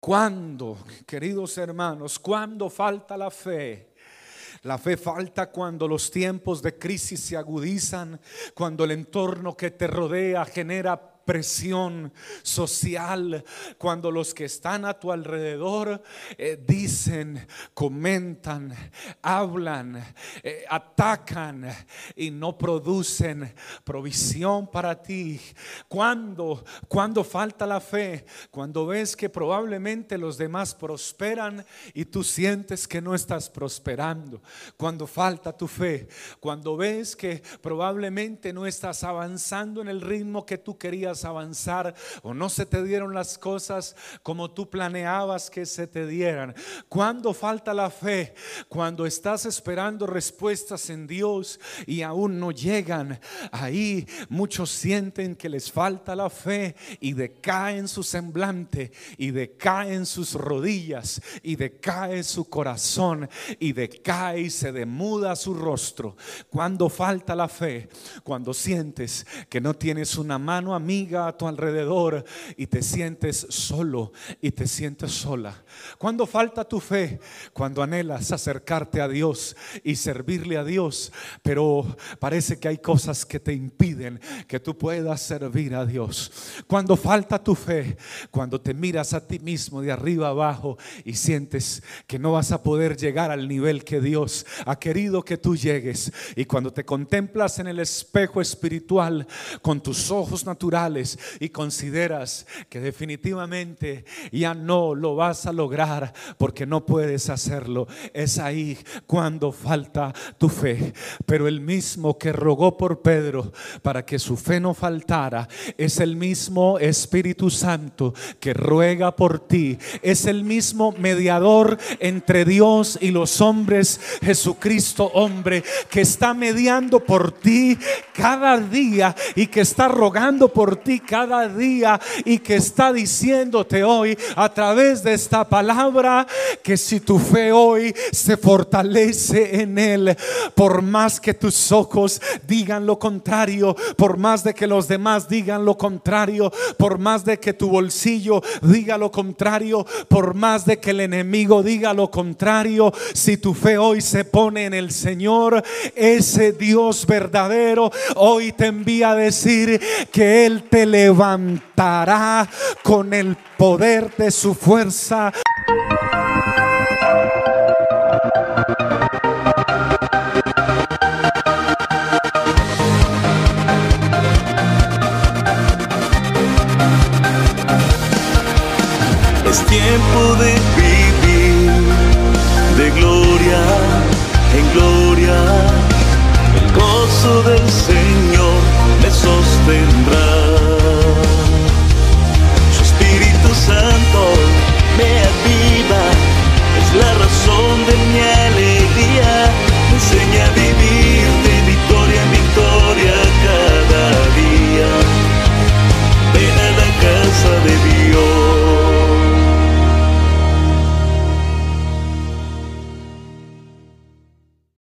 ¿Cuándo, queridos hermanos, cuándo falta la fe? La fe falta cuando los tiempos de crisis se agudizan, cuando el entorno que te rodea genera presión social, cuando los que están a tu alrededor eh, dicen, comentan, hablan, eh, atacan y no producen provisión para ti. Cuando, cuando falta la fe, cuando ves que probablemente los demás prosperan y tú sientes que no estás prosperando, cuando falta tu fe, cuando ves que probablemente no estás avanzando en el ritmo que tú querías avanzar o no se te dieron las cosas como tú planeabas que se te dieran. Cuando falta la fe, cuando estás esperando respuestas en Dios y aún no llegan, ahí muchos sienten que les falta la fe y decaen su semblante y decaen sus rodillas y decae su corazón y decae y se demuda su rostro. Cuando falta la fe, cuando sientes que no tienes una mano amiga, a tu alrededor y te sientes solo y te sientes sola. Cuando falta tu fe, cuando anhelas acercarte a Dios y servirle a Dios, pero parece que hay cosas que te impiden que tú puedas servir a Dios. Cuando falta tu fe, cuando te miras a ti mismo de arriba abajo y sientes que no vas a poder llegar al nivel que Dios ha querido que tú llegues. Y cuando te contemplas en el espejo espiritual con tus ojos naturales, y consideras que definitivamente ya no lo vas a lograr porque no puedes hacerlo, es ahí cuando falta tu fe. Pero el mismo que rogó por Pedro para que su fe no faltara, es el mismo Espíritu Santo que ruega por ti, es el mismo mediador entre Dios y los hombres, Jesucristo hombre, que está mediando por ti cada día y que está rogando por ti cada día y que está diciéndote hoy a través de esta palabra que si tu fe hoy se fortalece en Él, por más que tus ojos digan lo contrario, por más de que los demás digan lo contrario, por más de que tu bolsillo diga lo contrario, por más de que el enemigo diga lo contrario, si tu fe hoy se pone en el Señor, ese Dios verdadero hoy te envía a decir que Él te levantará con el poder de su fuerza. Es tiempo de